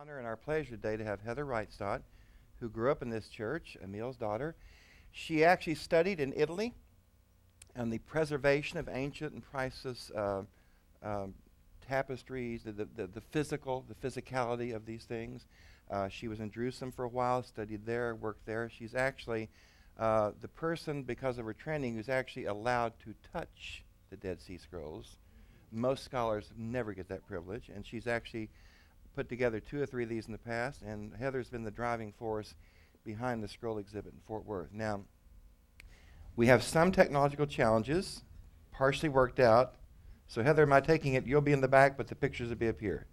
honor and our pleasure today to have Heather Reichstadt, who grew up in this church, Emil's daughter. She actually studied in Italy on the preservation of ancient and priceless uh, um, tapestries, the, the, the, physical, the physicality of these things. Uh, she was in Jerusalem for a while, studied there, worked there. She's actually uh, the person, because of her training, who's actually allowed to touch the Dead Sea Scrolls. Most scholars never get that privilege, and she's actually put together two or three of these in the past, and Heather's been the driving force behind the scroll exhibit in Fort Worth. Now, we have some technological challenges, partially worked out. So, Heather, am I taking it? You'll be in the back, but the pictures will be up here.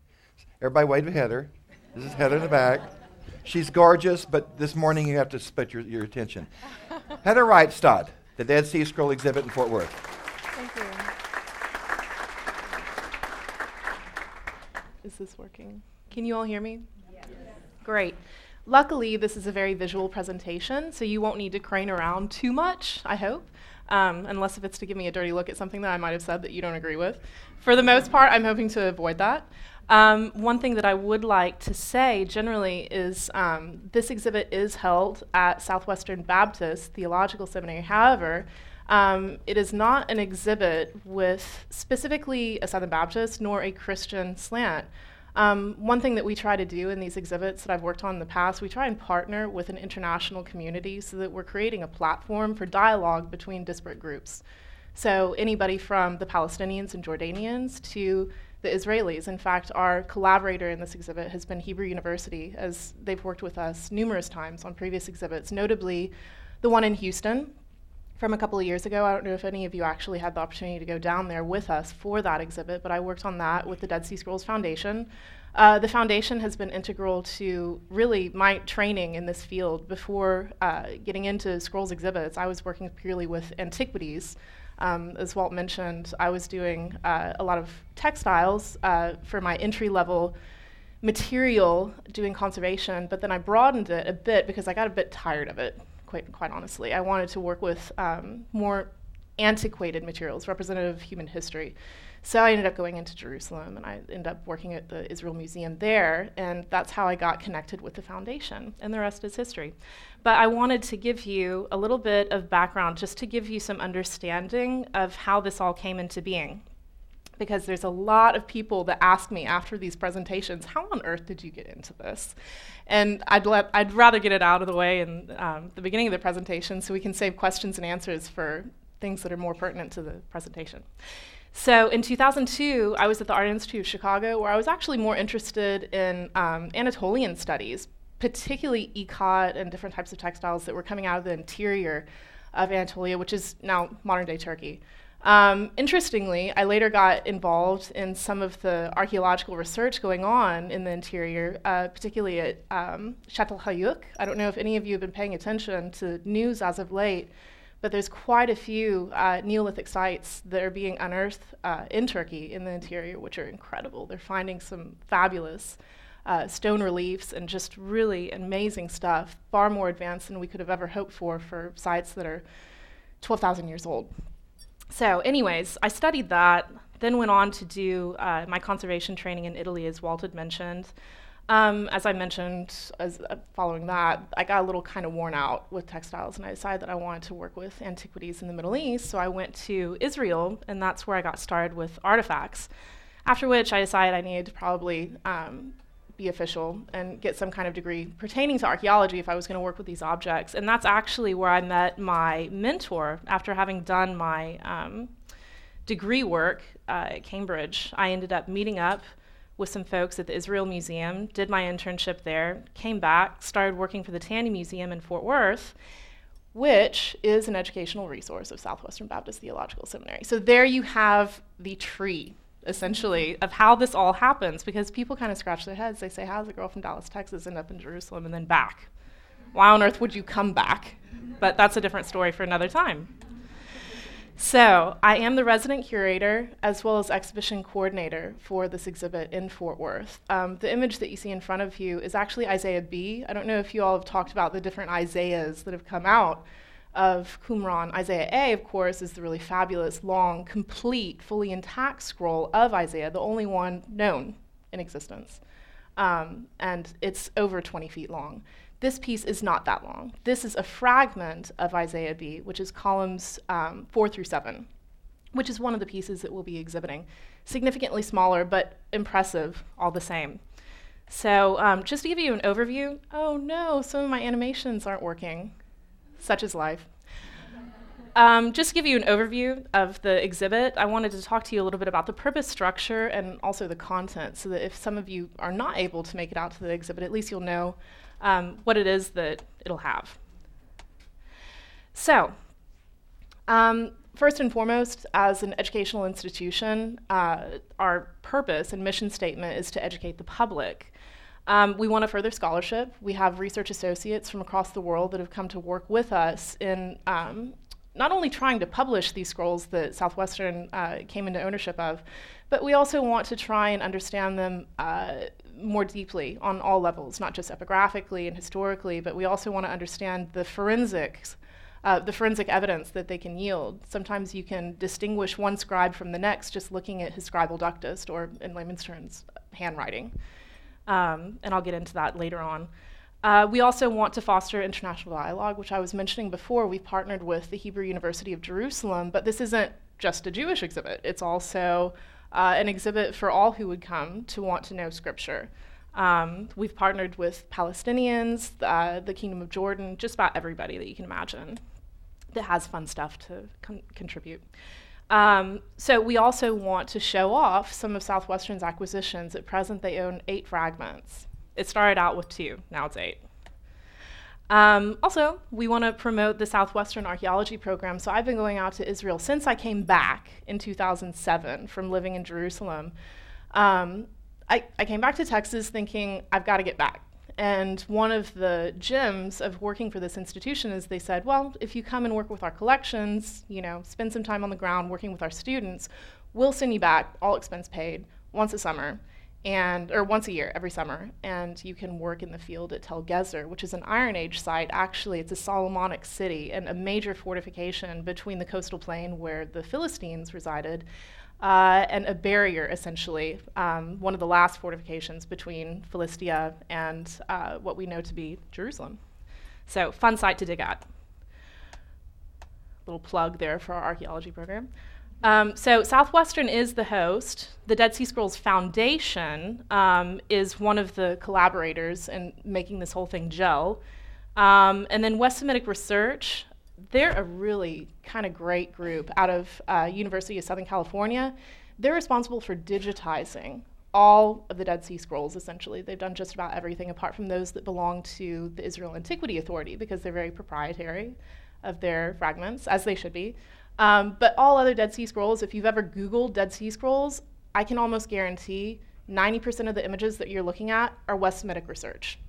Everybody wave to Heather. This is Heather in the back. She's gorgeous, but this morning you have to split your, your attention. Heather Reichstadt, the Dead Sea Scroll exhibit in Fort Worth. Thank you. Is this working? Can you all hear me? Yes. Great. Luckily, this is a very visual presentation, so you won't need to crane around too much, I hope, um, unless if it's to give me a dirty look at something that I might have said that you don't agree with. For the most part, I'm hoping to avoid that. Um, one thing that I would like to say generally is um, this exhibit is held at Southwestern Baptist Theological Seminary. However, um, it is not an exhibit with specifically a Southern Baptist nor a Christian slant. Um, one thing that we try to do in these exhibits that I've worked on in the past, we try and partner with an international community so that we're creating a platform for dialogue between disparate groups. So, anybody from the Palestinians and Jordanians to the Israelis. In fact, our collaborator in this exhibit has been Hebrew University, as they've worked with us numerous times on previous exhibits, notably the one in Houston from a couple of years ago. I don't know if any of you actually had the opportunity to go down there with us for that exhibit, but I worked on that with the Dead Sea Scrolls Foundation. Uh, the foundation has been integral to really my training in this field. Before uh, getting into scrolls exhibits, I was working purely with antiquities. Um, as Walt mentioned, I was doing uh, a lot of textiles uh, for my entry level material doing conservation, but then I broadened it a bit because I got a bit tired of it quite, quite honestly. I wanted to work with um, more antiquated materials, representative of human history. So I ended up going into Jerusalem and I ended up working at the Israel Museum there, and that's how I got connected with the foundation, and the rest is history. But I wanted to give you a little bit of background just to give you some understanding of how this all came into being because there's a lot of people that ask me after these presentations, how on earth did you get into this? And I'd, let, I'd rather get it out of the way in um, the beginning of the presentation so we can save questions and answers for things that are more pertinent to the presentation. So in 2002, I was at the Art Institute of Chicago, where I was actually more interested in um, Anatolian studies, particularly ikat and different types of textiles that were coming out of the interior of Anatolia, which is now modern day Turkey. Um, interestingly, I later got involved in some of the archaeological research going on in the interior, uh, particularly at um, Çatalhöyük. I don't know if any of you have been paying attention to news as of late, but there's quite a few uh, Neolithic sites that are being unearthed uh, in Turkey in the interior, which are incredible. They're finding some fabulous uh, stone reliefs and just really amazing stuff, far more advanced than we could have ever hoped for for sites that are 12,000 years old. So, anyways, I studied that, then went on to do uh, my conservation training in Italy, as Walt had mentioned. Um, as I mentioned, as uh, following that, I got a little kind of worn out with textiles, and I decided that I wanted to work with antiquities in the Middle East. So I went to Israel, and that's where I got started with artifacts. After which, I decided I needed to probably um, be official and get some kind of degree pertaining to archaeology if I was going to work with these objects. And that's actually where I met my mentor after having done my um, degree work uh, at Cambridge. I ended up meeting up with some folks at the Israel Museum, did my internship there, came back, started working for the Tandy Museum in Fort Worth, which is an educational resource of Southwestern Baptist Theological Seminary. So there you have the tree essentially, of how this all happens because people kind of scratch their heads. They say, How does a girl from Dallas, Texas end up in Jerusalem and then back? Why on earth would you come back? But that's a different story for another time. So, I am the resident curator as well as exhibition coordinator for this exhibit in Fort Worth. Um, the image that you see in front of you is actually Isaiah B. I don't know if you all have talked about the different Isaiahs that have come out of Qumran. Isaiah A, of course, is the really fabulous, long, complete, fully intact scroll of Isaiah, the only one known in existence. um, and it's over 20 feet long. This piece is not that long. This is a fragment of Isaiah B, which is columns um, four through seven, which is one of the pieces that we'll be exhibiting. Significantly smaller, but impressive all the same. So, um, just to give you an overview, oh no, some of my animations aren't working. Such is life. Um, just to give you an overview of the exhibit, I wanted to talk to you a little bit about the purpose structure and also the content so that if some of you are not able to make it out to the exhibit, at least you'll know um, what it is that it'll have. So, um, first and foremost, as an educational institution, uh, our purpose and mission statement is to educate the public. Um, we want to further scholarship. We have research associates from across the world that have come to work with us in um, not only trying to publish these scrolls that Southwestern uh, came into ownership of, but we also want to try and understand them uh, more deeply on all levels, not just epigraphically and historically, but we also want to understand the forensics, uh, the forensic evidence that they can yield. Sometimes you can distinguish one scribe from the next just looking at his scribal ductus, or in layman's terms, handwriting. Um, and I'll get into that later on. Uh, we also want to foster international dialogue, which I was mentioning before. We've partnered with the Hebrew University of Jerusalem, but this isn't just a Jewish exhibit. It's also uh, an exhibit for all who would come to want to know Scripture. Um, we've partnered with Palestinians, uh, the Kingdom of Jordan, just about everybody that you can imagine that has fun stuff to con- contribute. Um, so we also want to show off some of Southwestern's acquisitions. At present, they own eight fragments. It started out with two, now it's eight. Um, also, we want to promote the Southwestern Archaeology Program. So I've been going out to Israel since I came back in 2007 from living in Jerusalem. Um, I, I came back to Texas thinking, I've got to get back. And one of the gems of working for this institution is they said, well, if you come and work with our collections, you know, spend some time on the ground working with our students, we'll send you back, all expense paid, once a summer and or once a year every summer and you can work in the field at Tel Gezer which is an Iron Age site. Actually it's a Solomonic city and a major fortification between the coastal plain where the Philistines resided uh, and a barrier essentially um, one of the last fortifications between Philistia and uh, what we know to be Jerusalem so fun site to dig at little plug there for our archaeology program um, so Southwestern is the host. The Dead Sea Scrolls Foundation um, is one of the collaborators in making this whole thing gel. Um, and then West Semitic Research, they're a really kind of great group out of uh, University of Southern California. They're responsible for digitizing all of the Dead Sea Scrolls, essentially. They've done just about everything apart from those that belong to the Israel Antiquity Authority because they're very proprietary of their fragments, as they should be. Um, but all other Dead Sea Scrolls, if you've ever Googled Dead Sea Scrolls, I can almost guarantee 90% of the images that you're looking at are West Semitic research.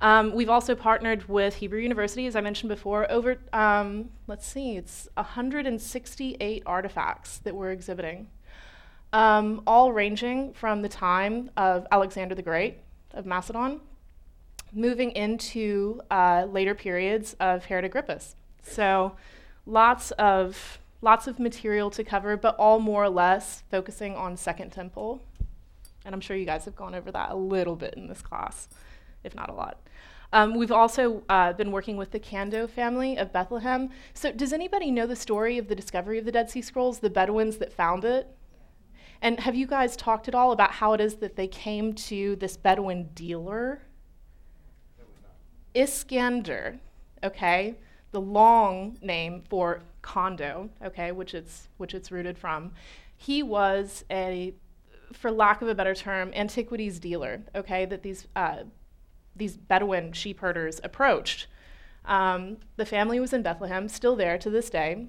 Um, we've also partnered with Hebrew University, as I mentioned before, over, um, let's see, it's 168 artifacts that we're exhibiting, um, all ranging from the time of Alexander the Great of Macedon, moving into uh, later periods of Herod Agrippus. So lots of lots of material to cover, but all more or less focusing on Second Temple. And I'm sure you guys have gone over that a little bit in this class, if not a lot. Um, we've also uh, been working with the Kando family of Bethlehem. So, does anybody know the story of the discovery of the Dead Sea Scrolls, the Bedouins that found it? And have you guys talked at all about how it is that they came to this Bedouin dealer? Iskander, okay? the long name for Kando, okay, which it's which it's rooted from. He was a, for lack of a better term, antiquities dealer, okay, that these uh, these Bedouin sheep herders approached. Um, the family was in Bethlehem, still there to this day.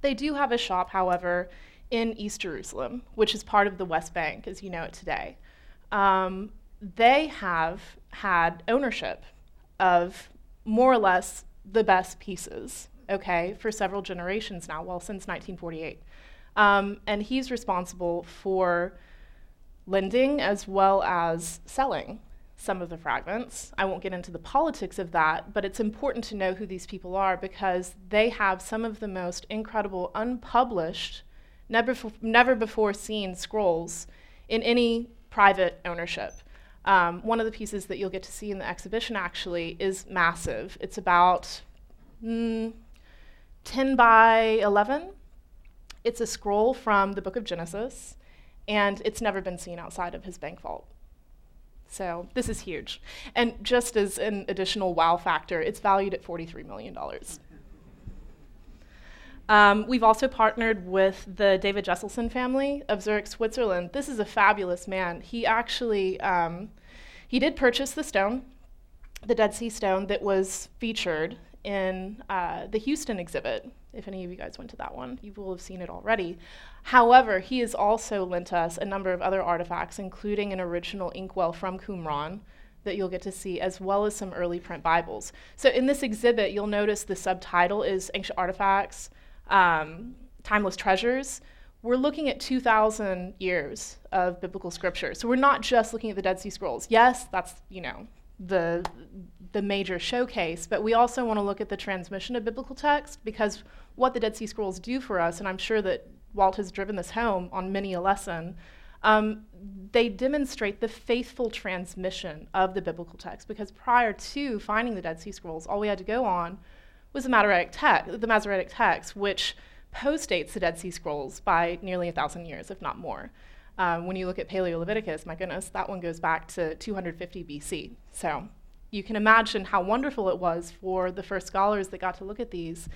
They do have a shop, however, in East Jerusalem, which is part of the West Bank as you know it today. Um, they have had ownership of more or less the best pieces, okay, for several generations now, well, since 1948. Um, and he's responsible for lending as well as selling some of the fragments. I won't get into the politics of that, but it's important to know who these people are because they have some of the most incredible, unpublished, never, never before seen scrolls in any private ownership. Um, one of the pieces that you'll get to see in the exhibition actually is massive. It's about mm, 10 by 11. It's a scroll from the book of Genesis, and it's never been seen outside of his bank vault. So this is huge. And just as an additional wow factor, it's valued at $43 million. Um, we've also partnered with the David Jesselson family of Zurich, Switzerland. This is a fabulous man. He actually um, he did purchase the stone, the Dead Sea Stone that was featured in uh, the Houston exhibit. If any of you guys went to that one, you will have seen it already. However, he has also lent us a number of other artifacts, including an original inkwell from Qumran that you'll get to see, as well as some early print Bibles. So in this exhibit, you'll notice the subtitle is Ancient Artifacts, um, Timeless Treasures. We're looking at 2,000 years of biblical scripture. So we're not just looking at the Dead Sea Scrolls. Yes, that's, you know, the, the major showcase, but we also want to look at the transmission of biblical text because what the Dead Sea Scrolls do for us, and I'm sure that Walt has driven this home on many a lesson, um, they demonstrate the faithful transmission of the biblical text because prior to finding the Dead Sea Scrolls, all we had to go on was the Masoretic text, the Masoretic text, which postdates the Dead Sea Scrolls by nearly a thousand years, if not more. Um, when you look at Paleo Leviticus, my goodness, that one goes back to 250 BC. So you can imagine how wonderful it was for the first scholars that got to look at these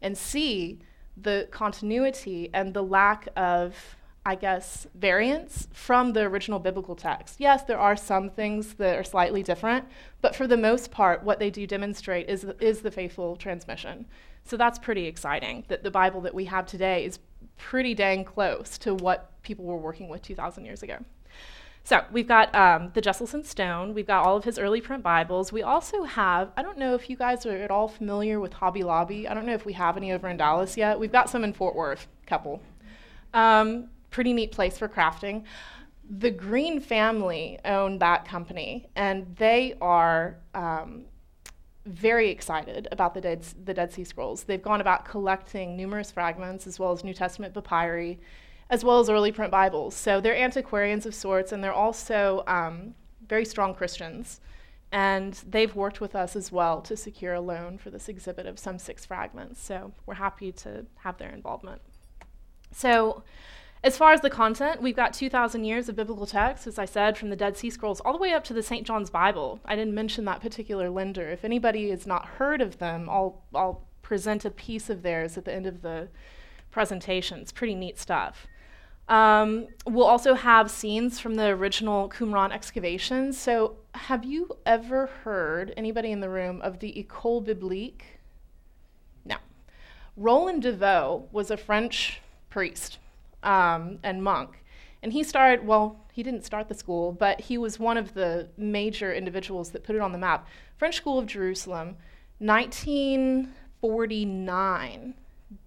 and see the continuity and the lack of, I guess, variance from the original biblical text. Yes, there are some things that are slightly different, but for the most part, what they do demonstrate is, is the faithful transmission. So that's pretty exciting that the Bible that we have today is pretty dang close to what people were working with 2,000 years ago. So we've got um, the Jesselson Stone. We've got all of his early print Bibles. We also have, I don't know if you guys are at all familiar with Hobby Lobby. I don't know if we have any over in Dallas yet. We've got some in Fort Worth, couple. Um, pretty neat place for crafting. The Green family own that company, and they are um, very excited about the Dead, the Dead Sea Scrolls. They've gone about collecting numerous fragments as well as New Testament papyri as well as early print Bibles. So they're antiquarians of sorts, and they're also um, very strong Christians. And they've worked with us as well to secure a loan for this exhibit of some six fragments. So we're happy to have their involvement. So, as far as the content, we've got 2,000 years of biblical text, as I said, from the Dead Sea Scrolls all the way up to the St. John's Bible. I didn't mention that particular lender. If anybody has not heard of them, I'll, I'll present a piece of theirs at the end of the presentation. It's pretty neat stuff. Um, we'll also have scenes from the original Qumran excavations. So, have you ever heard, anybody in the room, of the École Biblique? No. Roland de Vaux was a French priest um, and monk. And he started, well, he didn't start the school, but he was one of the major individuals that put it on the map. French School of Jerusalem, 1949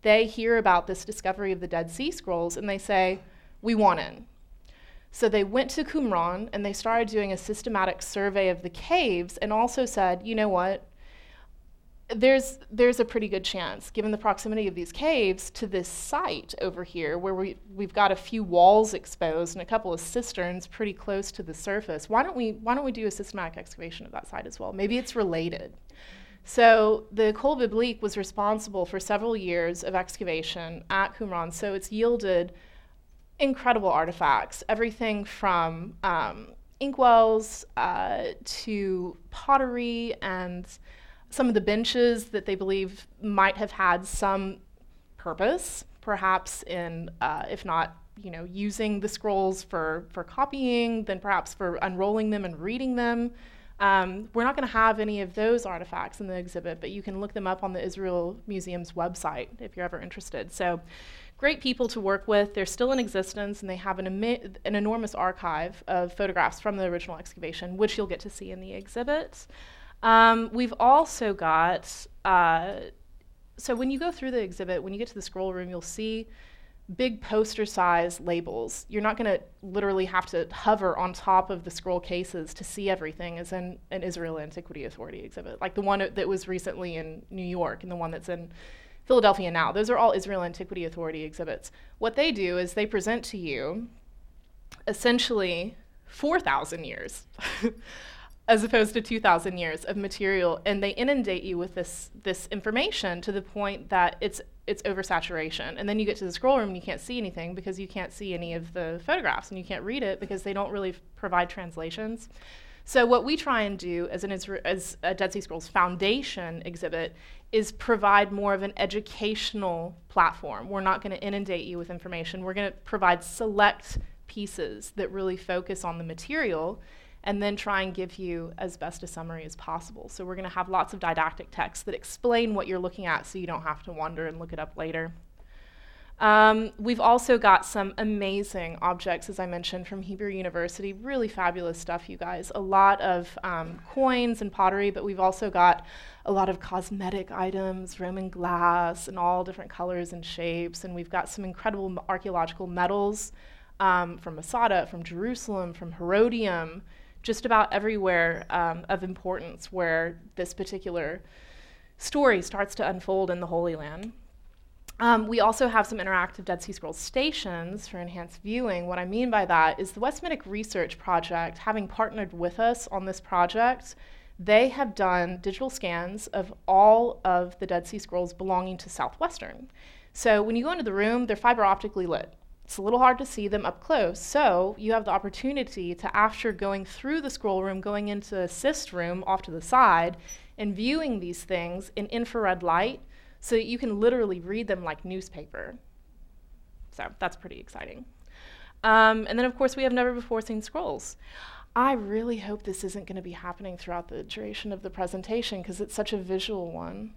they hear about this discovery of the Dead Sea Scrolls and they say, We want in. So they went to Qumran and they started doing a systematic survey of the caves and also said, you know what? There's, there's a pretty good chance, given the proximity of these caves, to this site over here where we, we've got a few walls exposed and a couple of cisterns pretty close to the surface. Why don't we, why don't we do a systematic excavation of that site as well? Maybe it's related. So the École Biblique was responsible for several years of excavation at Qumran. So it's yielded incredible artifacts, everything from um, inkwells uh, to pottery and some of the benches that they believe might have had some purpose, perhaps in, uh, if not, you know, using the scrolls for, for copying, then perhaps for unrolling them and reading them. Um, we're not going to have any of those artifacts in the exhibit, but you can look them up on the Israel Museum's website if you're ever interested. So, great people to work with. They're still in existence, and they have an, emi- an enormous archive of photographs from the original excavation, which you'll get to see in the exhibit. Um, we've also got, uh, so when you go through the exhibit, when you get to the scroll room, you'll see big poster size labels. You're not going to literally have to hover on top of the scroll cases to see everything as in an Israel Antiquity Authority exhibit, like the one that was recently in New York and the one that's in Philadelphia now. Those are all Israel Antiquity Authority exhibits. What they do is they present to you essentially 4,000 years. as opposed to 2000 years of material and they inundate you with this this information to the point that it's it's oversaturation and then you get to the scroll room and you can't see anything because you can't see any of the photographs and you can't read it because they don't really f- provide translations so what we try and do as an as a Dead Sea Scrolls Foundation exhibit is provide more of an educational platform. We're not going to inundate you with information. We're going to provide select pieces that really focus on the material and then try and give you as best a summary as possible. So we're going to have lots of didactic texts that explain what you're looking at so you don't have to wonder and look it up later. Um, we've also got some amazing objects, as I mentioned, from Hebrew University. Really fabulous stuff, you guys. A lot of um, coins and pottery, but we've also got a lot of cosmetic items, Roman glass, and all different colors and shapes. And we've got some incredible archaeological metals um, from Masada, from Jerusalem, from Herodium just about everywhere um, of importance where this particular story starts to unfold in the Holy Land. Um, we also have some interactive Dead Sea Scrolls stations for enhanced viewing. What I mean by that is the West Semitic Research Project, having partnered with us on this project, they have done digital scans of all of the Dead Sea Scrolls belonging to Southwestern. So when you go into the room, they're fiber optically lit. It's a little hard to see them up close. So you have the opportunity to, after going through the scroll room, going into the assist room off to the side, and viewing these things in infrared light so that you can literally read them like newspaper. So that's pretty exciting. Um, and then, of course, we have never before seen scrolls. I really hope this isn't going to be happening throughout the duration of the presentation because it's such a visual one.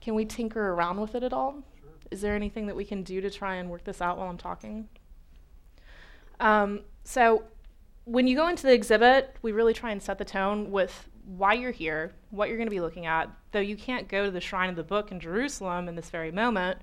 Can we tinker around with it at all? Is there anything that we can do to try and work this out while I'm talking? Um, so when you go into the exhibit, we really try and set the tone with why you're here, what you're going to be looking at. Though you can't go to the Shrine of the Book in Jerusalem in this very moment,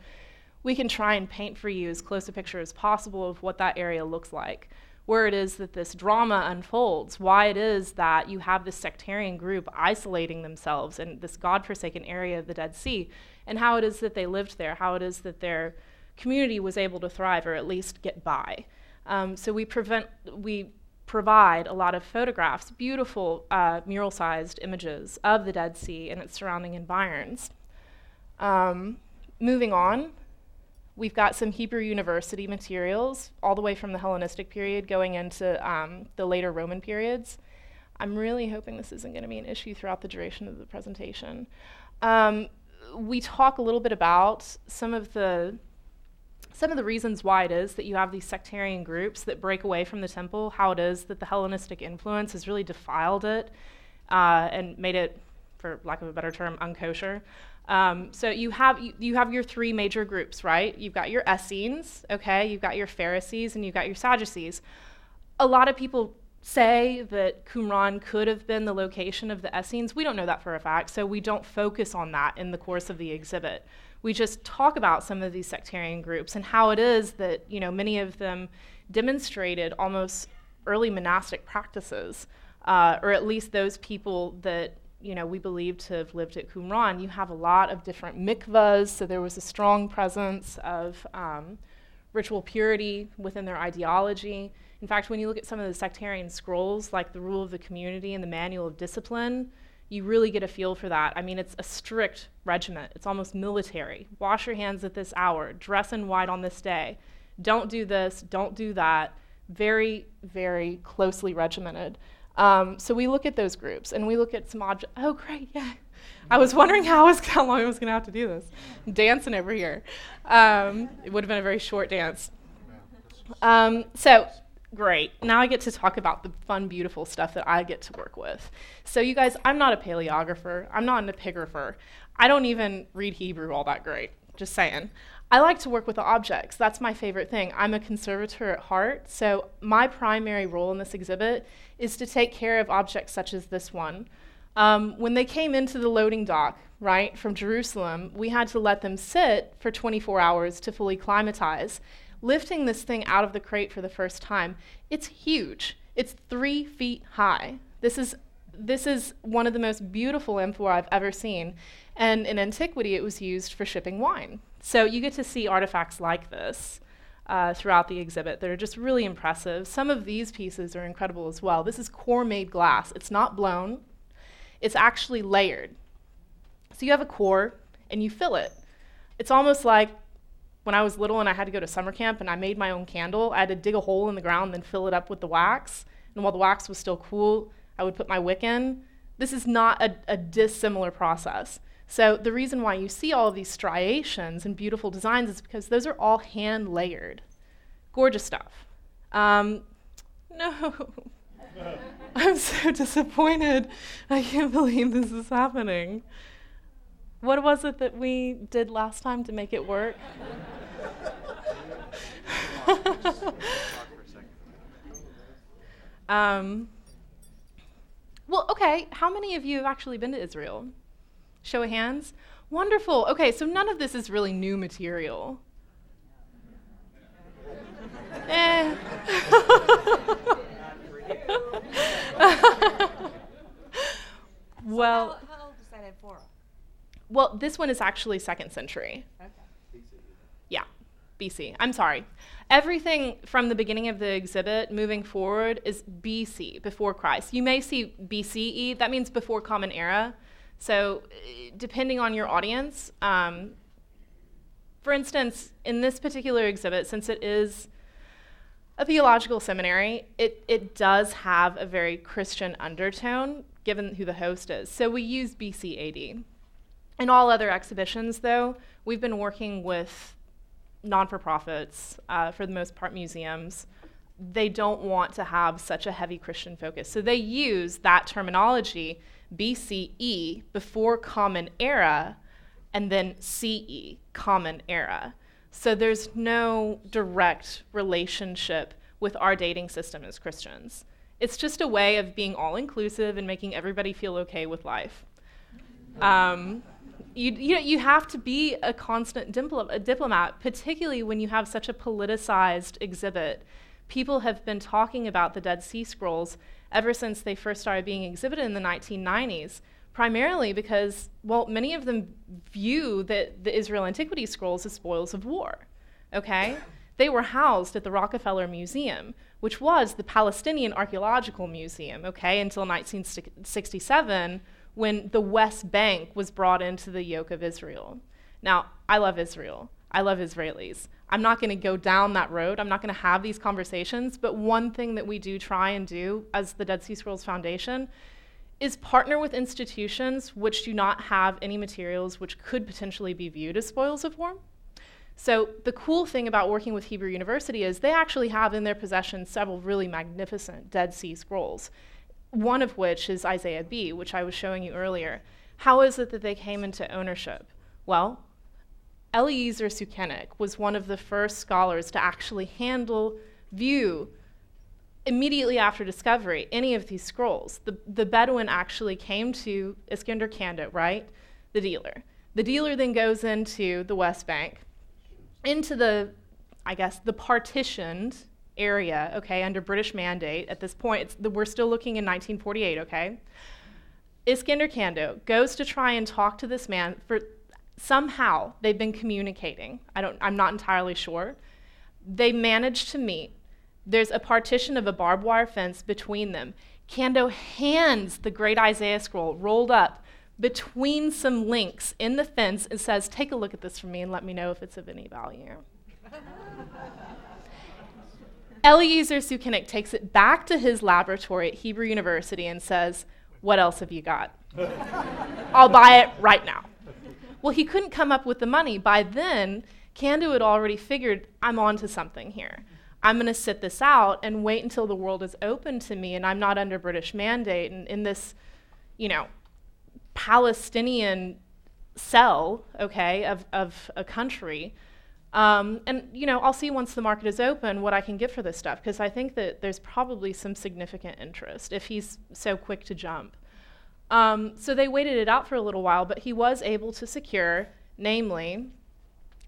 we can try and paint for you as close a picture as possible of what that area looks like, where it is that this drama unfolds, why it is that you have this sectarian group isolating themselves in this God-forsaken area of the Dead Sea and how it is that they lived there, how it is that their community was able to thrive or at least get by. Um, so we prevent we provide a lot of photographs, beautiful uh, mural-sized images of the Dead Sea and its surrounding environs. Um, moving on, we've got some Hebrew University materials all the way from the Hellenistic period going into um, the later Roman periods. I'm really hoping this isn't going to be an issue throughout the duration of the presentation. Um, we talk a little bit about some of the some of the reasons why it is that you have these sectarian groups that break away from the temple, how it is that the Hellenistic influence has really defiled it uh, and made it, for lack of a better term, unkosher. Um, so you have you, you, have your three major groups, right? You've got your Essenes, okay, you've got your Pharisees, and you've got your Sadducees. A lot of people say that Qumran could have been the location of the Essenes. We don't know that for a fact, so we don't focus on that in the course of the exhibit. We just talk about some of these sectarian groups and how it is that you know many of them demonstrated almost early monastic practices, uh, or at least those people that you know we believe to have lived at Qumran. You have a lot of different mikvahs, so there was a strong presence of um, ritual purity within their ideology. In fact, when you look at some of the sectarian scrolls, like the Rule of the Community and the Manual of Discipline, you really get a feel for that. I mean, it's a strict regiment, it's almost military. Wash your hands at this hour, dress in white on this day. Don't do this, don't do that. Very, very closely regimented. Um, so we look at those groups and we look at some objects. Oh, great, yeah. I was wondering how, was, how long I was going to have to do this. dancing over here. Um, it would have been a very short dance. Um, so great. Now I get to talk about the fun, beautiful stuff that I get to work with. So, you guys, I'm not a paleographer, I'm not an epigrapher. I don't even read Hebrew all that great, just saying. I like to work with objects. That's my favorite thing. I'm a conservator at heart, so my primary role in this exhibit is to take care of objects such as this one. Um, when they came into the loading dock, right, from Jerusalem, we had to let them sit for 24 hours to fully climatize lifting this thing out of the crate for the first time, it's huge. It's three feet high. This is this is one of the most beautiful amphora I've ever seen. And in antiquity, it was used for shipping wine. So you get to see artifacts like this. uh, throughout the exhibit that are just really impressive. Some of these pieces are incredible as well. This is core made glass, it's not blown, it's actually layered. So you have a core and you fill it. It's almost like when I was little and I had to go to summer camp and I made my own candle, I had to dig a hole in the ground and fill it up with the wax. And while the wax was still cool, I would put my wick in. This is not a, a dissimilar process. So the reason why you see all of these striations and beautiful designs is because those are all hand layered. Gorgeous stuff. Um, no. I'm so disappointed. I can't believe this is happening. What was it that we did last time to make it work? um, well, okay, how many of you have actually been to Israel? Show of hands. Wonderful. Okay, so none of this is really new material. eh. well, How, how old is that amphora? Well, this one is actually second century. Okay. Yeah, BC. I'm sorry. Everything from the beginning of the exhibit moving forward is BC, before Christ. You may see BCE, that means before Common Era. So, eh, depending on your audience, um, for instance, in this particular exhibit, since it is a theological seminary, it, it does have a very Christian undertone, given who the host is. So, we use BC AD. In all other exhibitions, though, we've been working with non for profits, uh, for the most part, museums. They don't want to have such a heavy Christian focus. So they use that terminology, BCE, before Common Era, and then CE, Common Era. So there's no direct relationship with our dating system as Christians. It's just a way of being all inclusive and making everybody feel okay with life. Um, you, you, know, you have to be a constant diplo- a diplomat, particularly when you have such a politicized exhibit. People have been talking about the Dead Sea Scrolls ever since they first started being exhibited in the 1990s, primarily because, well, many of them view the, the Israel Antiquity Scrolls as spoils of war. Okay? They were housed at the Rockefeller Museum, which was the Palestinian Archaeological Museum, okay, until 1967 when the West Bank was brought into the yoke of Israel. Now, I love Israel. I love Israelis. I'm not going to go down that road. I'm not going to have these conversations. But one thing that we do try and do as the Dead Sea Scrolls Foundation is partner with institutions which do not have any materials which could potentially be viewed as spoils of war. So, the cool thing about working with Hebrew University is they actually have in their possession several really magnificent Dead Sea Scrolls one of which is Isaiah B, which I was showing you earlier. How is it that they came into ownership? Well, Eliezer Sukenik was one of the first scholars to actually handle, view, immediately after discovery, any of these scrolls. The, the Bedouin actually came to Iskender Kando, right? The dealer. The dealer then goes into the West Bank, into the, I guess, the partitioned area, okay, under British mandate. At this point, the, we're still looking in 1948, okay? Iskander Kando goes to try and talk to this man for somehow they've been communicating. I don't I'm not entirely sure. They manage to meet. There's a partition of a barbed wire fence between them. Kando hands the great Isaiah scroll rolled up between some links in the fence and says, Take a look at this for me and let me know if it's of any value. Eliezer Sukenik takes it back to his laboratory at Hebrew University and says, What else have you got? I'll buy it right now. Well, he couldn't come up with the money. By then, Kando had already figured, I'm onto something here. I'm going to sit this out and wait until the world is open to me and I'm not under British mandate and in this, you know, Palestinian cell, okay, of, of a country. Um, and you know, I'll see once the market is open what I can get for this stuff because I think that there's probably some significant interest if he's so quick to jump. Um, so they waited it out for a little while, but he was able to secure, namely,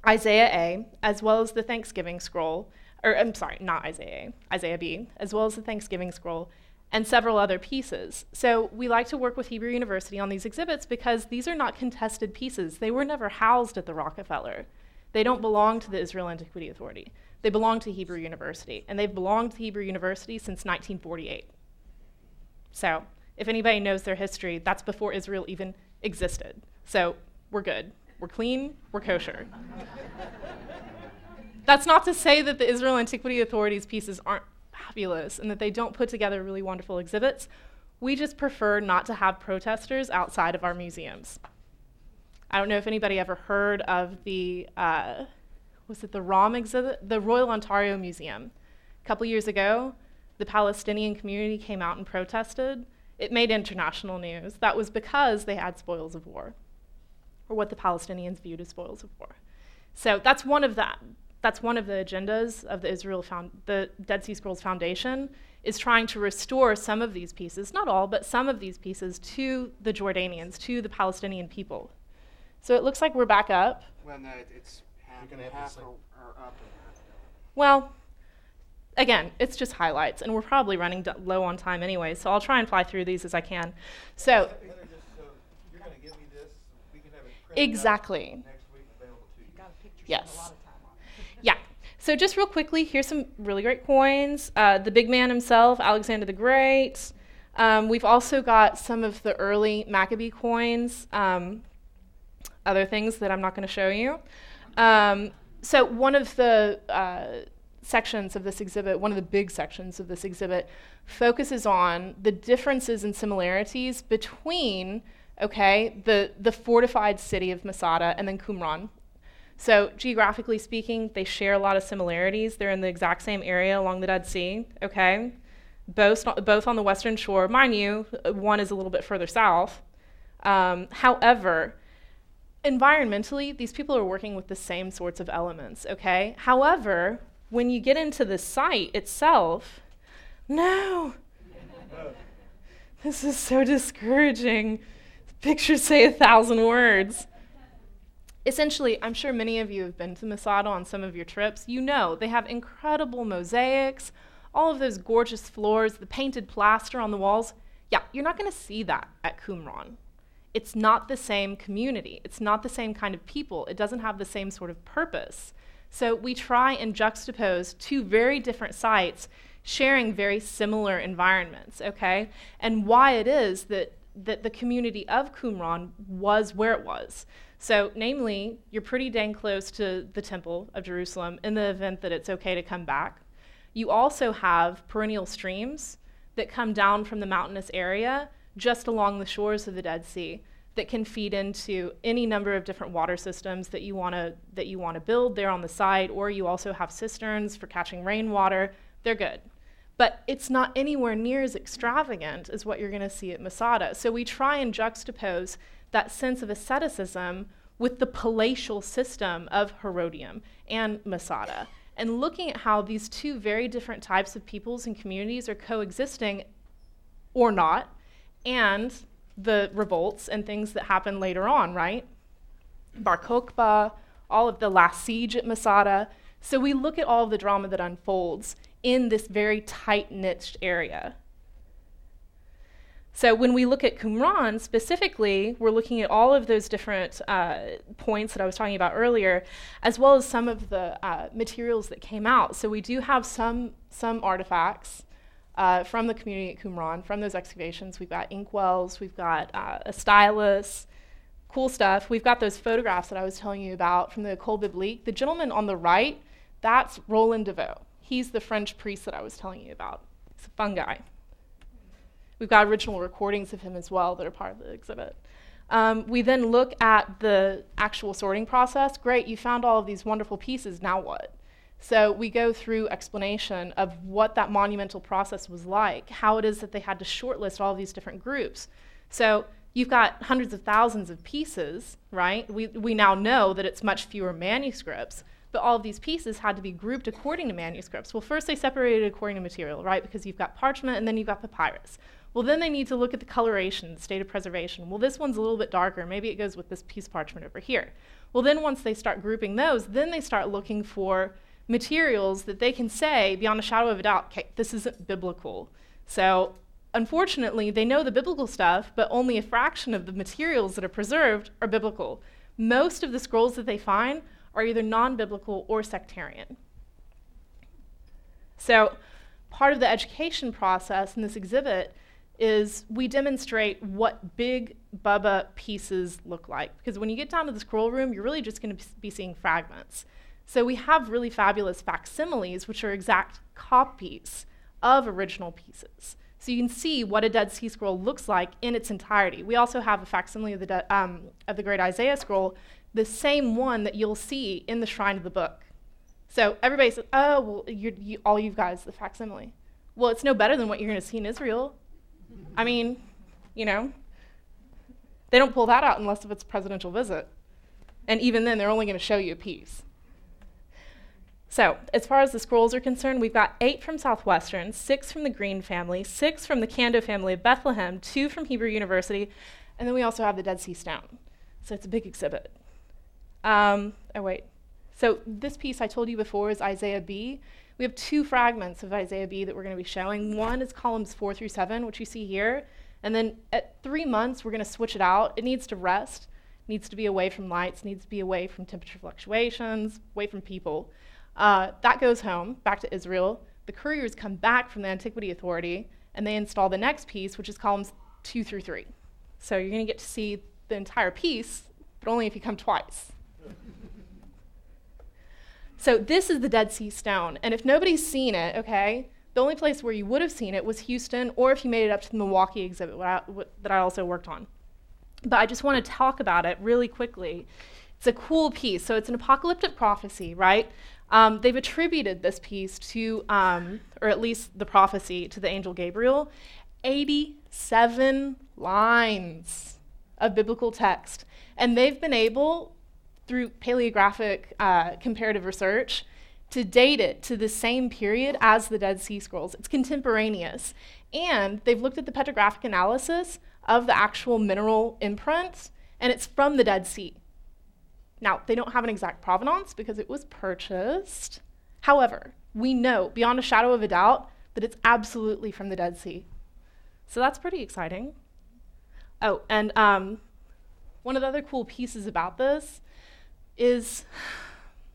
Isaiah A, as well as the Thanksgiving scroll, or I'm sorry, not Isaiah A, Isaiah B, as well as the Thanksgiving scroll, and several other pieces. So we like to work with Hebrew University on these exhibits because these are not contested pieces. They were never housed at the Rockefeller. They don't belong to the Israel Antiquity Authority. They belong to Hebrew University, and they've belonged to Hebrew University since 1948. So, if anybody knows their history, that's before Israel even existed. So, we're good. We're clean, we're kosher. that's not to say that the Israel Antiquity Authority's pieces aren't fabulous and that they don't put together really wonderful exhibits. We just prefer not to have protesters outside of our museums. I don't know if anybody ever heard of the, uh, was it the ROM exhibit? The Royal Ontario Museum. A couple years ago, the Palestinian community came out and protested. It made international news. That was because they had spoils of war, or what the Palestinians viewed as spoils of war. So that's one of that. That's one of the agendas of the Israel Found, the Dead Sea Scrolls Foundation is trying to restore some of these pieces, not all, but some of these pieces to the Jordanians, to the Palestinian people. So it looks like we're back up. Well, no, it's half, You're gonna have to half say- or, or up and half down. Well, again, it's just highlights, and we're probably running d- low on time anyway, so I'll try and fly through these as I can. So, Heather, just so, you're gonna give me this, we can have it printed out exactly. next week available to you. Yes. Yeah. So just real quickly, here's some really great coins. Uh, the big man himself, Alexander the Great. Um, we've also got some of the early Maccabee coins, um, other things that I'm not going to show you. Um, so one of the uh, sections of this exhibit, one of the big sections of this exhibit, focuses on the differences and similarities between, okay, the, the fortified city of Masada and then Qumran, so, geographically speaking, they share a lot of similarities. They're in the exact same area along the Dead Sea, okay? Both, both on the western shore. Mind you, one is a little bit further south. Um, however, environmentally, these people are working with the same sorts of elements, okay? However, when you get into the site itself, no! this is so discouraging. Pictures say a thousand words essentially, I'm sure many of you have been to Masada on some of your trips. You know they have incredible mosaics, all of those gorgeous floors, the painted plaster on the walls. Yeah, you're not going to see that at Qumran. It's not the same community. It's not the same kind of people. It doesn't have the same sort of purpose. So we try and juxtapose two very different sites sharing very similar environments, okay? And why it is that that the community of Qumran was where it was. So, namely, you're pretty dang close to the Temple of Jerusalem in the event that it's okay to come back. You also have perennial streams that come down from the mountainous area just along the shores of the Dead Sea that can feed into any number of different water systems that you want to that you want to build there on the site or you also have cisterns for catching rainwater. They're good. But it's not anywhere near as extravagant as what you're going to see at Masada. So we try and juxtapose that sense of asceticism with the palatial system of Herodium and Masada, and looking at how these two very different types of peoples and communities are coexisting or not, and the revolts and things that happen later on, right? Bar Kokhba, all of the last siege at Masada. So we look at all of the drama that unfolds in this very tight knit area. So when we look at Qumran specifically, we're looking at all of those different uh, points that I was talking about earlier, as well as some of the uh, materials that came out. So we do have some some artifacts uh, from the community at Qumran, from those excavations. We've got inkwells, we've got uh, a stylus, cool stuff. We've got those photographs that I was telling you about from the École Biblique. The gentleman on the right, that's Roland de Vaux. He's the French priest that I was telling you about. He's a fun guy. We've got original recordings of him as well that are part of the exhibit. Um, we then look at the actual sorting process. Great, you found all of these wonderful pieces, now what? So we go through explanation of what that monumental process was like, how it is that they had to shortlist all these different groups. So you've got hundreds of thousands of pieces, right? We, we now know that it's much fewer manuscripts, but all of these pieces had to be grouped according to manuscripts. Well, first they separated according to material, right? Because you've got parchment and then you've got papyrus. Well, then they need to look at the coloration, the state of preservation. Well, this one's a little bit darker. Maybe it goes with this piece of parchment over here. Well, then once they start grouping those, then they start looking for materials that they can say beyond a shadow of a doubt, okay, this isn't biblical. So unfortunately, they know the biblical stuff, but only a fraction of the materials that are preserved are biblical. Most of the scrolls that they find are either non biblical or sectarian. So, part of the education process in this exhibit is we demonstrate what big Bubba pieces look like. Because when you get down to the scroll room, you're really just going to be seeing fragments. So we have really fabulous facsimiles, which are exact copies of original pieces. So you can see what a Dead Sea Scroll looks like in its entirety. We also have a facsimile of the, de- um, of the Great Isaiah Scroll, the same one that you'll see in the Shrine of the Book. So everybody says, oh, well, you, all you guys, the facsimile. Well, it's no better than what you're going to see in Israel. I mean, you know, they don't pull that out unless if it's a presidential visit. And even then, they're only going to show you a piece. So, as far as the scrolls are concerned, we've got eight from Southwestern, six from the Green family, six from the Kando family of Bethlehem, two from Hebrew University, and then we also have the Dead Sea Stone. So, it's a big exhibit. Um, oh, wait. So, this piece I told you before is Isaiah B. We have two fragments of Isaiah B that we're going to be showing. One is columns four through seven, which you see here. And then at three months, we're going to switch it out. It needs to rest, needs to be away from lights, needs to be away from temperature fluctuations, away from people. Uh, that goes home, back to Israel. The couriers come back from the Antiquity Authority, and they install the next piece, which is columns two through three. So you're going to get to see the entire piece, but only if you come twice. So this is the Dead Sea Stone. And if nobody's seen it, okay, the only place where you would have seen it was Houston, or if you made it up to the Milwaukee exhibit that I also worked on. But I just want to talk about it really quickly. It's a cool piece. So it's an apocalyptic prophecy, right? Um, they've attributed this piece to, um, or at least the prophecy, to the angel Gabriel. 87 lines of biblical text. And they've been able through paleographic uh, comparative research to date it to the same period as the Dead Sea Scrolls. It's contemporaneous. And they've looked at the petrographic analysis of the actual mineral imprints, and it's from the Dead Sea. Now, they don't have an exact provenance because it was purchased. However, we know beyond a shadow of a doubt that it's absolutely from the Dead Sea. So that's pretty exciting. Oh, and um, one of the other cool pieces about this is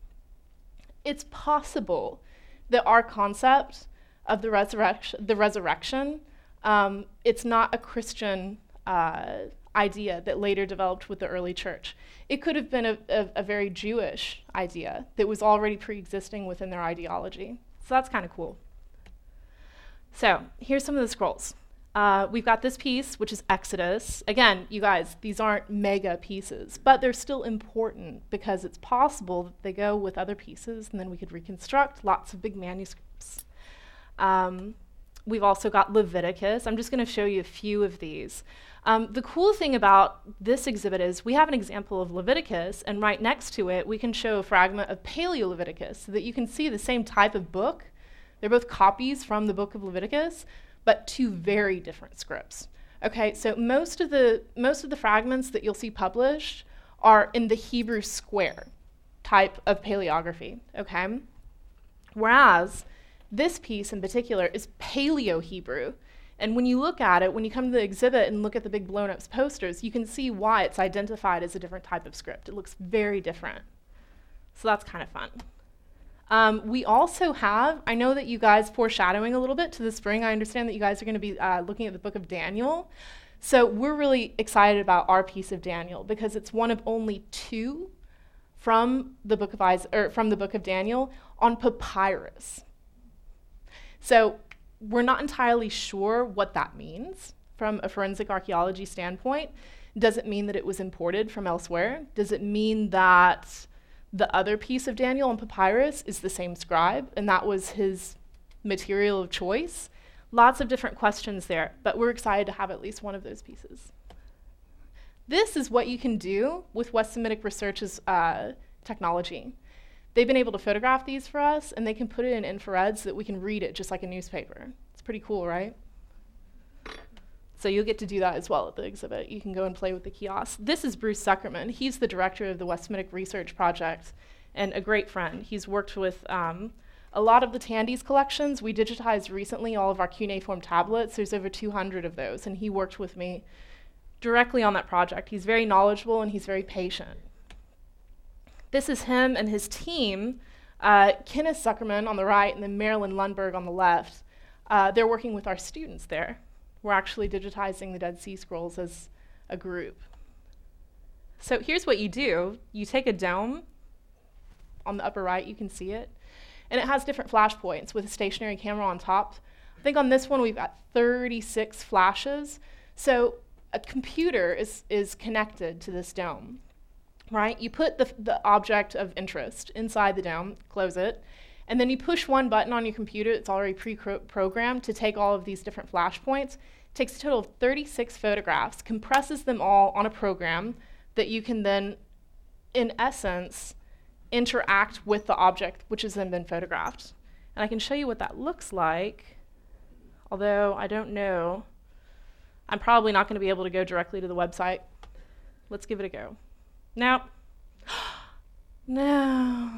it's possible that our concept of the resurrection, the resurrection, um, it's not a Christian uh, idea that later developed with the early church. It could have been a, a, a very Jewish idea that was already pre-existing within their ideology. So that's kind of cool. So here's some of the scrolls. Uh, we've got this piece, which is Exodus. Again, you guys, these aren't mega pieces, but they're still important because it's possible that they go with other pieces and then we could reconstruct lots of big manuscripts. Um, we've also got Leviticus. I'm just going to show you a few of these. Um, the cool thing about this exhibit is we have an example of Leviticus, and right next to it, we can show a fragment of Paleo Leviticus so that you can see the same type of book. They're both copies from the book of Leviticus, but two very different scripts. Okay, so most of the most of the fragments that you'll see published are in the Hebrew square type of paleography. Okay, whereas this piece in particular is Paleo Hebrew. And when you look at it, when you come to the exhibit and look at the big blown up posters, you can see why it's identified as a different type of script. It looks very different. So that's kind of fun. Um, we also have, I know that you guys foreshadowing a little bit to the spring, I understand that you guys are going to be uh, looking at the book of Daniel. So we're really excited about our piece of Daniel because it's one of only two from the book of Is- or from the book of Daniel on papyrus. So we're not entirely sure what that means from a forensic archaeology standpoint. Does it mean that it was imported from elsewhere? Does it mean that the other piece of Daniel on papyrus is the same scribe, and that was his material of choice. Lots of different questions there, but we're excited to have at least one of those pieces. This is what you can do with West Semitic Research's uh, technology. They've been able to photograph these for us, and they can put it in infrared so that we can read it just like a newspaper. It's pretty cool, right? So you'll get to do that as well at the exhibit. You can go and play with the kiosk. This is Bruce Zuckerman. He's the director of the West Semitic Research Project and a great friend. He's worked with um, a lot of the Tandy's collections. We digitized recently all of our cuneiform tablets. There's over 200 of those, and he worked with me directly on that project. He's very knowledgeable and he's very patient. This is him and his team Uh, Kenneth Zuckerman on the right and then Marilyn Lundberg on the left. Uh, they're working with our students there. We're actually digitizing the Dead Sea Scrolls as a group. So here's what you do you take a dome on the upper right, you can see it, and it has different flash points with a stationary camera on top. I think on this one we've got 36 flashes. So a computer is, is connected to this dome, right? You put the, the object of interest inside the dome, close it, and then you push one button on your computer, it's already pre-programmed to take all of these different flash points. It takes a total of 36 photographs, compresses them all on a program that you can then, in essence, interact with the object which has then been photographed. And I can show you what that looks like, although I don't know. I'm probably not going to be able to go directly to the website. Let's give it a go. Now, no.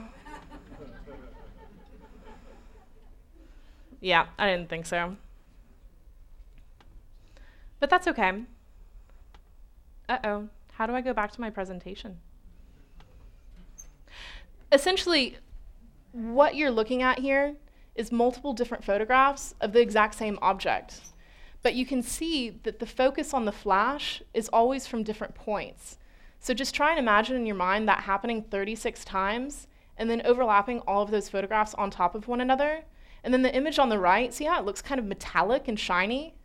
Yeah, I didn't think so. But that's okay. Uh oh, how do I go back to my presentation? Essentially, what you're looking at here is multiple different photographs of the exact same object. But you can see that the focus on the flash is always from different points. So just try and imagine in your mind that happening 36 times and then overlapping all of those photographs on top of one another and then the image on the right, see how it looks kind of metallic and shiny?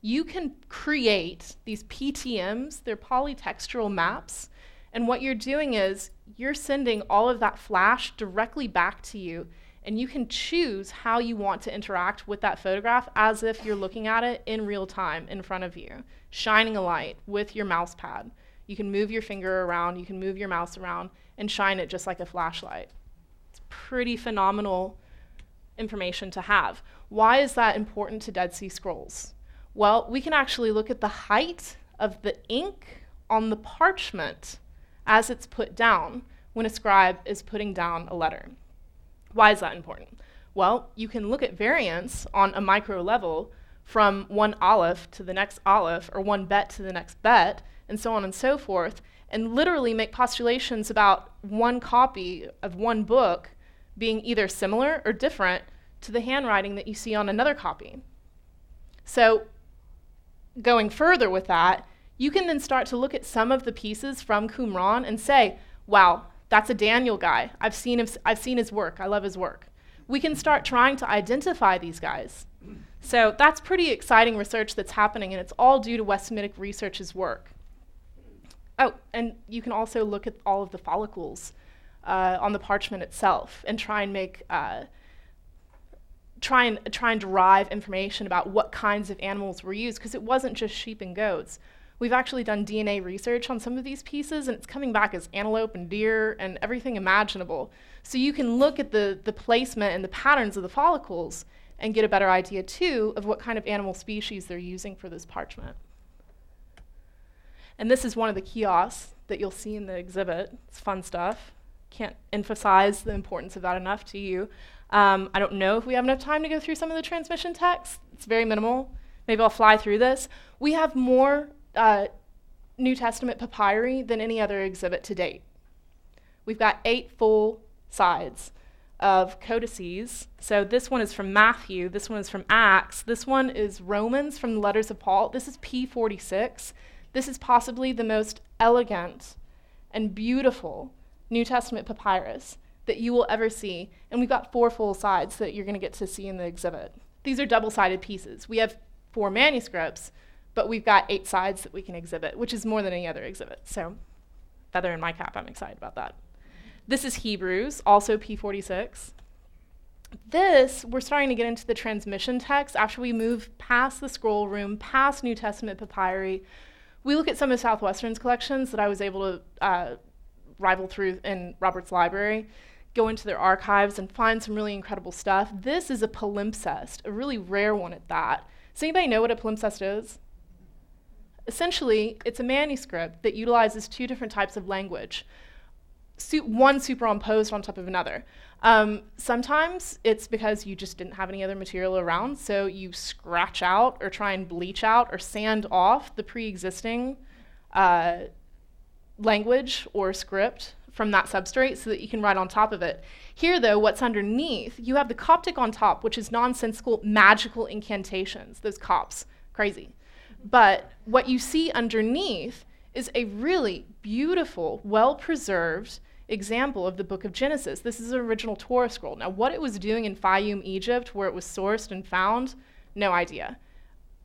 You can create these PTMs, they're polytextural maps. And what you're doing is you're sending all of that flash directly back to you. And you can choose how you want to interact with that photograph as if you're looking at it in real time in front of you, shining a light with your mouse pad. You can move your finger around, you can move your mouse around, and shine it just like a flashlight. It's pretty phenomenal information to have. Why is that important to Dead Sea Scrolls? Well, we can actually look at the height of the ink on the parchment as it's put down when a scribe is putting down a letter. Why is that important? Well, you can look at variance on a micro level from one aleph to the next aleph, or one bet to the next bet, and so on and so forth, and literally make postulations about one copy of one book being either similar or different to the handwriting that you see on another copy. So, going further with that, you can then start to look at some of the pieces from Qumran and say, wow, that's a Daniel guy. I've seen, him, I've seen his work. I love his work. We can start trying to identify these guys. So that's pretty exciting research that's happening, and it's all due to West Semitic Research's work. Oh, and you can also look at all of the follicles uh, on the parchment itself and try and make uh, try and try and derive information about what kinds of animals were used because it wasn't just sheep and goats. We've actually done DNA research on some of these pieces and it's coming back as antelope and deer and everything imaginable. So you can look at the, the placement and the patterns of the follicles and get a better idea too of what kind of animal species they're using for this parchment. And this is one of the kiosks that you'll see in the exhibit. It's fun stuff can't emphasize the importance of that enough to you. Um, I don't know if we have enough time to go through some of the transmission text. It's very minimal. Maybe I'll fly through this. We have more uh, New Testament papyri than any other exhibit to date. We've got eight full sides of codices. So this one is from Matthew, this one is from Acts, this one is Romans from the letters of Paul. This is P46. This is possibly the most elegant and beautiful New Testament papyrus that you will ever see. And we've got four full sides that you're going to get to see in the exhibit. These are double sided pieces. We have four manuscripts, but we've got eight sides that we can exhibit, which is more than any other exhibit. So, feather in my cap, I'm excited about that. This is Hebrews, also P46. This, we're starting to get into the transmission text after we move past the scroll room, past New Testament papyri. We look at some of Southwestern's collections that I was able to uh, rival through in Robert's library, go into their archives and find some really incredible stuff. This is a palimpsest, a really rare one at that. Does anybody know what a palimpsest is? Essentially, it's a manuscript that utilizes two different types of language, su- one superimposed on top of another. Um, sometimes it's because you just didn't have any other material around, so you scratch out or try and bleach out or sand off the pre existing uh, language or script from that substrate so that you can write on top of it. Here, though, what's underneath, you have the Coptic on top, which is nonsensical magical incantations, those Copts. Crazy. But what you see underneath is a really beautiful, well preserved example of the book of Genesis. This is an original Torah scroll. Now, what it was doing in Fayum, Egypt, where it was sourced and found, no idea.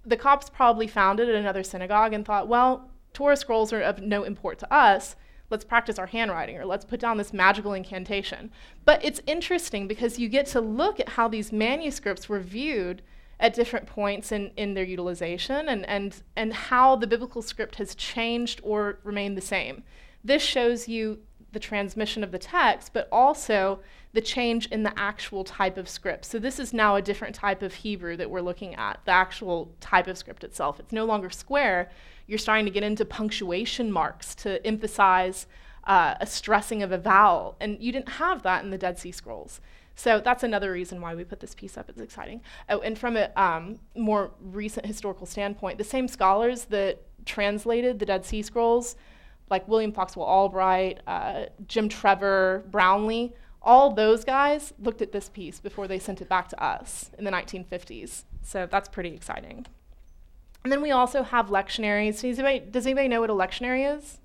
The Copts probably found it at another synagogue and thought, well, Torah scrolls are of no import to us. Let's practice our handwriting or let's put down this magical incantation. But it's interesting because you get to look at how these manuscripts were viewed at different points in, in their utilization and, and, and how the biblical script has changed or remained the same. This shows you the transmission of the text, but also the change in the actual type of script. So this is now a different type of Hebrew that we're looking at, the actual type of script itself. It's no longer square. You're starting to get into punctuation marks to emphasize uh, a stressing of a vowel, and you didn't have that in the Dead Sea Scrolls. So that's another reason why we put this piece up. It's exciting. Oh, and from a um, more recent historical standpoint, the same scholars that translated the Dead Sea Scrolls, like William Foxwell Albright, uh, Jim Trever, Brownlee, all those guys looked at this piece before they sent it back to us in the 1950s. So that's pretty exciting. And then we also have lectionaries. Does anybody, does anybody know what a lectionary is?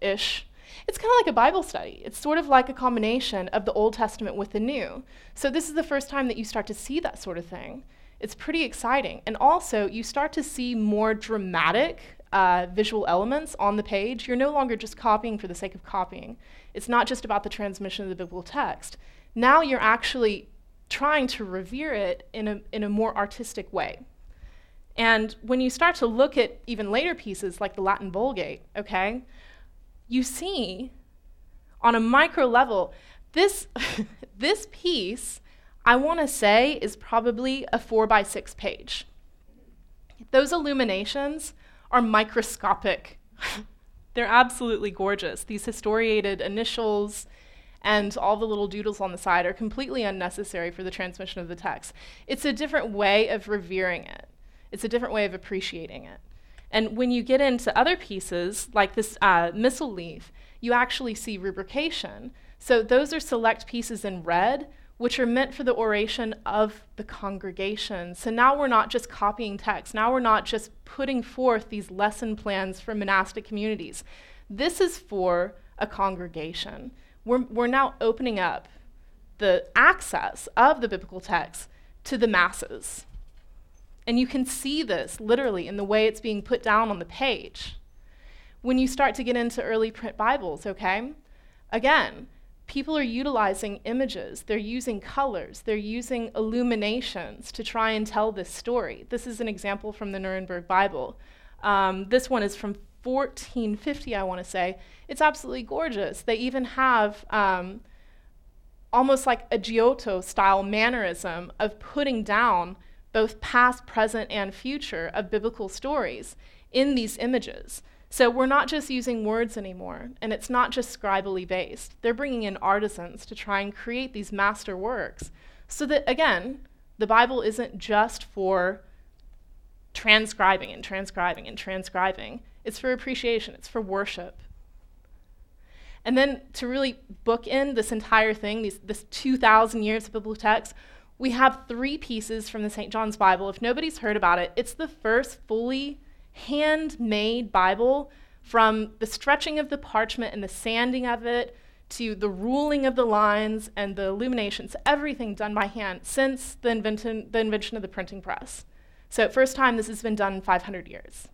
Ish. It's kind of like a Bible study. It's sort of like a combination of the Old Testament with the New. So this is the first time that you start to see that sort of thing. It's pretty exciting. And also, you start to see more dramatic uh, visual elements on the page. You're no longer just copying for the sake of copying. It's not just about the transmission of the biblical text. Now you're actually trying to revere it in a, in a more artistic way. And when you start to look at even later pieces like the Latin Vulgate, okay, you see on a micro level, this, this piece, I want to say, is probably a four by six page. Those illuminations are microscopic. They're absolutely gorgeous. These historiated initials and all the little doodles on the side are completely unnecessary for the transmission of the text. It's a different way of revering it, it's a different way of appreciating it. And when you get into other pieces, like this uh, missal leaf, you actually see rubrication. So those are select pieces in red, which are meant for the oration of the congregation. So now we're not just copying text. Now we're not just putting forth these lesson plans for monastic communities. This is for a congregation. We're, we're now opening up the access of the biblical text to the masses. And you can see this literally in the way it's being put down on the page. When you start to get into early print Bibles, okay? Again, people are utilizing images, they're using colors, they're using illuminations to try and tell this story. This is an example from the Nuremberg Bible. Um, this one is from 1450, I want to say. It's absolutely gorgeous. They even have um, almost like a Giotto style mannerism of putting down both past, present, and future of biblical stories in these images. So we're not just using words anymore, and it's not just scribally based. They're bringing in artisans to try and create these master works so that, again, the Bible isn't just for transcribing and transcribing and transcribing. It's for appreciation, it's for worship. And then to really bookend this entire thing, these, this 2,000 years of biblical text, we have three pieces from the St. John's Bible. If nobody's heard about it, it's the first fully handmade Bible from the stretching of the parchment and the sanding of it to the ruling of the lines and the illuminations, everything done by hand since the, invention, the invention of the printing press. So, first time this has been done in 500 years.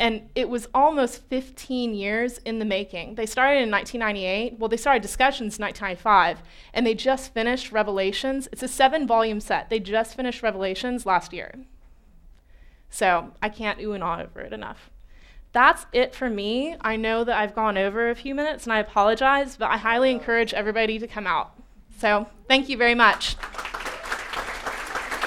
And it was almost 15 years in the making. They started in 1998. Well, they started discussions in 1995, and they just finished Revelations. It's a seven volume set. They just finished Revelations last year. So I can't ooh and ah over it enough. That's it for me. I know that I've gone over a few minutes, and I apologize, but I highly encourage everybody to come out. So thank you very much.